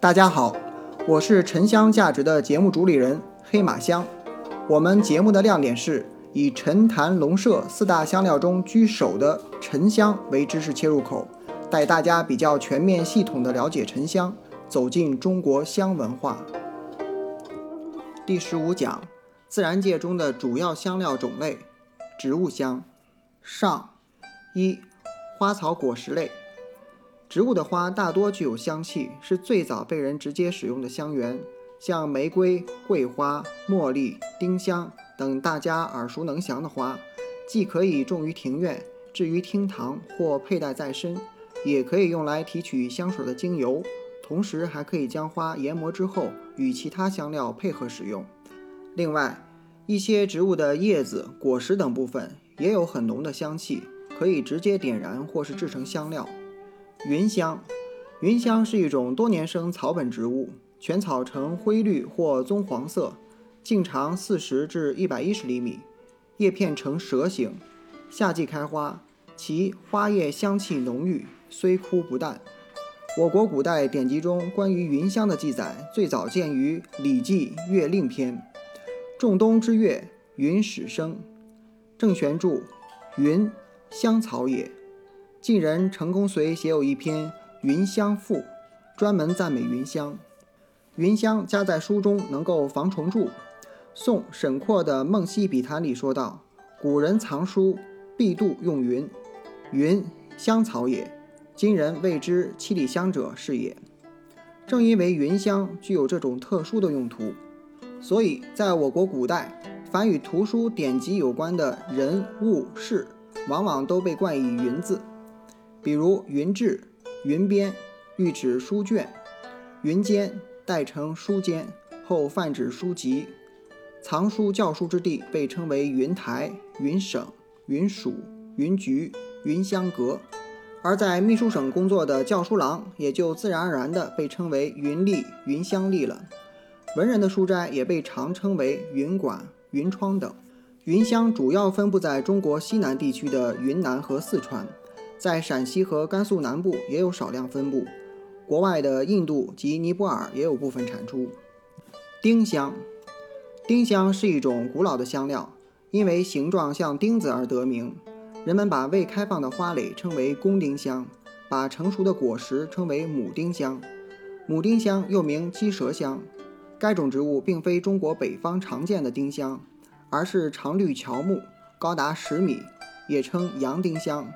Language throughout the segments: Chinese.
大家好，我是沉香价值的节目主理人黑马香。我们节目的亮点是以沉檀龙麝四大香料中居首的沉香为知识切入口，带大家比较全面系统的了解沉香，走进中国香文化。第十五讲，自然界中的主要香料种类，植物香。上一，花草果实类。植物的花大多具有香气，是最早被人直接使用的香源。像玫瑰、桂花、茉莉、丁香等大家耳熟能详的花，既可以种于庭院、置于厅堂或佩戴在身，也可以用来提取香水的精油。同时，还可以将花研磨之后与其他香料配合使用。另外，一些植物的叶子、果实等部分也有很浓的香气，可以直接点燃或是制成香料。芸香，芸香是一种多年生草本植物，全草呈灰绿或棕黄色，茎长四十至一百一十厘米，叶片呈蛇形，夏季开花，其花叶香气浓郁，虽枯不淡。我国古代典籍中关于芸香的记载，最早见于《礼记·月令篇》：“仲冬之月，芸始生。”郑玄注：“芸，香草也。”晋人陈公遂写有一篇《云香赋》，专门赞美云香。云香加在书中能够防虫蛀。宋沈括的《梦溪笔谈》里说道：“古人藏书必度用云，云香草也。今人谓之七里香者是也。”正因为云香具有这种特殊的用途，所以在我国古代，凡与图书典籍有关的人物事，往往都被冠以“云”字。比如云志、云边，喻指书卷；云间代称书间，后泛指书籍。藏书教书之地被称为云台、云省、云署、云局、云香阁，而在秘书省工作的教书郎也就自然而然地被称为云吏、云香吏了。文人的书斋也被常称为云馆、云窗等。云香主要分布在中国西南地区的云南和四川。在陕西和甘肃南部也有少量分布，国外的印度及尼泊尔也有部分产出。丁香，丁香是一种古老的香料，因为形状像钉子而得名。人们把未开放的花蕾称为公丁香，把成熟的果实称为母丁香。母丁香又名鸡舌香，该种植物并非中国北方常见的丁香，而是常绿乔木，高达十米，也称洋丁香。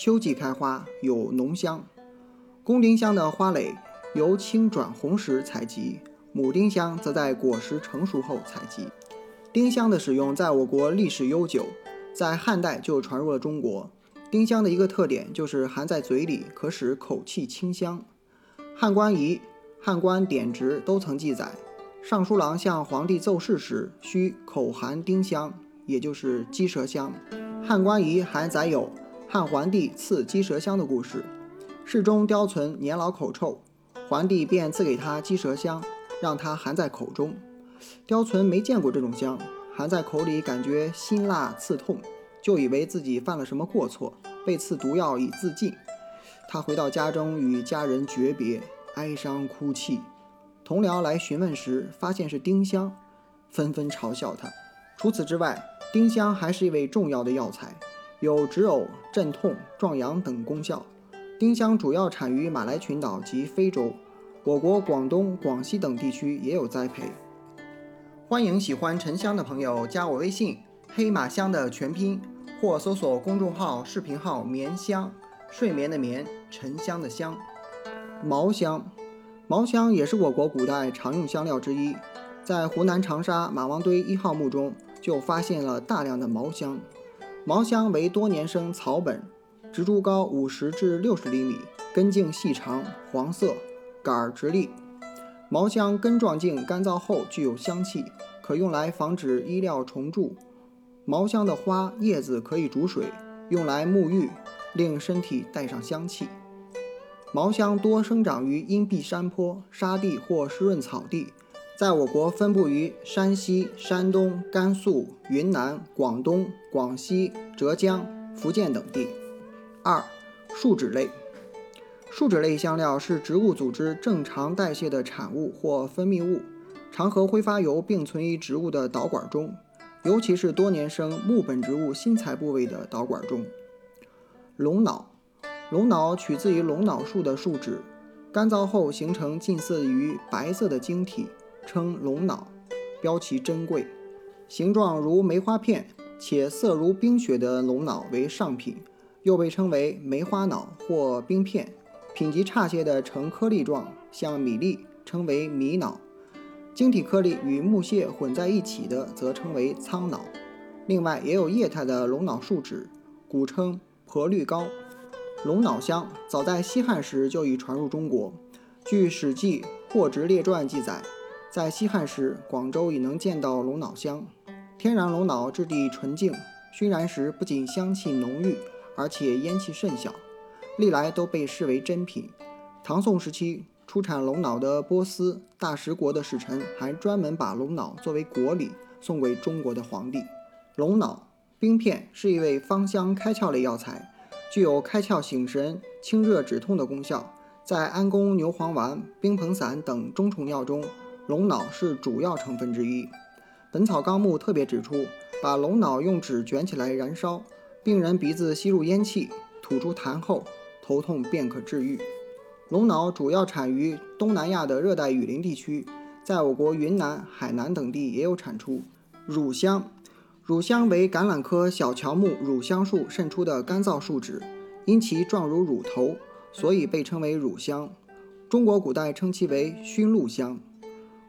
秋季开花，有浓香。公丁香的花蕾由青转红时采集，母丁香则在果实成熟后采集。丁香的使用在我国历史悠久，在汉代就传入了中国。丁香的一个特点就是含在嘴里可使口气清香。汉官仪、汉官典职都曾记载，尚书郎向皇帝奏事时需口含丁香，也就是鸡舌香。汉官仪还载有。汉桓帝赐鸡舌香的故事，侍中刁存年老口臭，桓帝便赐给他鸡舌香，让他含在口中。刁存没见过这种香，含在口里感觉辛辣刺痛，就以为自己犯了什么过错，被赐毒药以自尽。他回到家中与家人诀别，哀伤哭泣。同僚来询问时，发现是丁香，纷纷嘲笑他。除此之外，丁香还是一味重要的药材。有止呕、镇痛、壮阳等功效。丁香主要产于马来群岛及非洲，我国广东、广西等地区也有栽培。欢迎喜欢沉香的朋友加我微信“黑马香”的全拼，或搜索公众号、视频号“眠香”，睡眠的眠，沉香的香。毛香，毛香也是我国古代常用香料之一，在湖南长沙马王堆一号墓中就发现了大量的毛香。毛香为多年生草本，植株高五十至六十厘米，根茎细长，黄色，杆直立。毛香根状茎干燥后具有香气，可用来防止衣料虫蛀。毛香的花、叶子可以煮水，用来沐浴，令身体带上香气。毛香多生长于阴蔽山坡、沙地或湿润草地。在我国分布于山西、山东、甘肃、云南、广东、广西、浙江、福建等地。二、树脂类，树脂类香料是植物组织正常代谢的产物或分泌物，常和挥发油并存于植物的导管中，尤其是多年生木本植物心材部位的导管中。龙脑，龙脑取自于龙脑树的树脂，干燥后形成近似于白色的晶体，称龙脑，标其珍贵。形状如梅花片且色如冰雪的龙脑为上品，又被称为梅花脑或冰片。品级差些的呈颗粒状，像米粒，称为米脑；晶体颗粒与木屑混在一起的，则称为苍脑。另外，也有液态的龙脑树脂，古称婆绿膏。龙脑香早在西汉时就已传入中国。据《史记·货殖列传》记载，在西汉时，广州已能见到龙脑香。天然龙脑质地纯净，熏燃时不仅香气浓郁，而且烟气甚小。历来都被视为珍品。唐宋时期出产龙脑的波斯大食国的使臣还专门把龙脑作为国礼送给中国的皇帝。龙脑冰片是一味芳香开窍类药材，具有开窍醒神、清热止痛的功效。在安宫牛黄丸、冰硼散等中成药中，龙脑是主要成分之一。《本草纲目》特别指出，把龙脑用纸卷起来燃烧，病人鼻子吸入烟气，吐出痰后。头痛便可治愈。龙脑主要产于东南亚的热带雨林地区，在我国云南、海南等地也有产出。乳香，乳香为橄榄科小乔木乳香树渗出的干燥树脂，因其状如乳头，所以被称为乳香。中国古代称其为熏鹿香。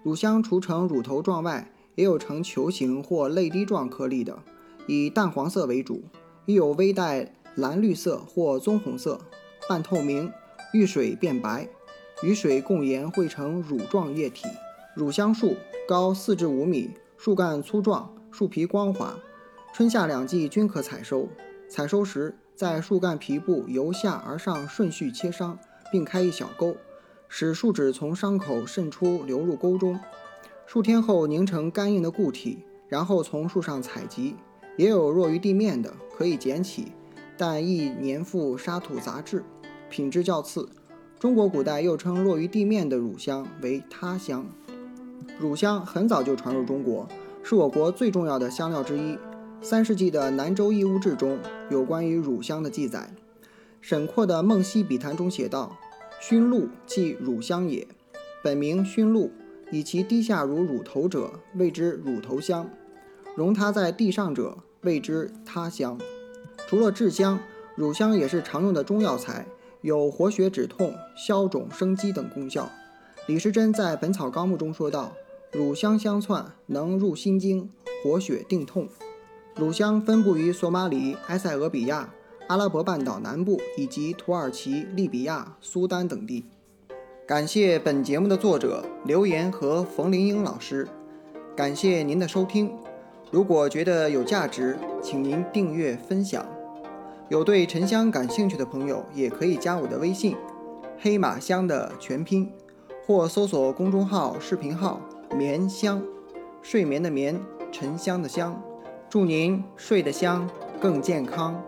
乳香除呈乳头状外，也有呈球形或泪滴状颗粒的，以淡黄色为主，亦有微带蓝绿色或棕红色。半透明，遇水变白，与水共盐汇成乳状液体。乳香树高四至五米，树干粗壮，树皮光滑，春夏两季均可采收。采收时，在树干皮部由下而上顺序切伤，并开一小沟，使树脂从伤口渗出流入沟中。数天后凝成干硬的固体，然后从树上采集。也有落于地面的，可以捡起，但易粘附沙土杂质。品质较次。中国古代又称落于地面的乳香为他香。乳香很早就传入中国，是我国最重要的香料之一。三世纪的《南州异物志》中有关于乳香的记载。沈括的《梦溪笔谈》中写道：“熏鹿即乳香也，本名熏鹿，以其低下如乳头者，谓之乳头香；容它在地上者，谓之他香。”除了制香，乳香也是常用的中药材。有活血止痛、消肿生肌等功效。李时珍在《本草纲目》中说道：“乳香香窜能入心经，活血定痛。”乳香分布于索马里、埃塞俄比亚、阿拉伯半岛南部以及土耳其、利比亚、苏丹等地。感谢本节目的作者刘岩和冯林英老师。感谢您的收听。如果觉得有价值，请您订阅分享。有对沉香感兴趣的朋友，也可以加我的微信“黑马香”的全拼，或搜索公众号、视频号“眠香”，睡眠的眠，沉香的香。祝您睡得香，更健康。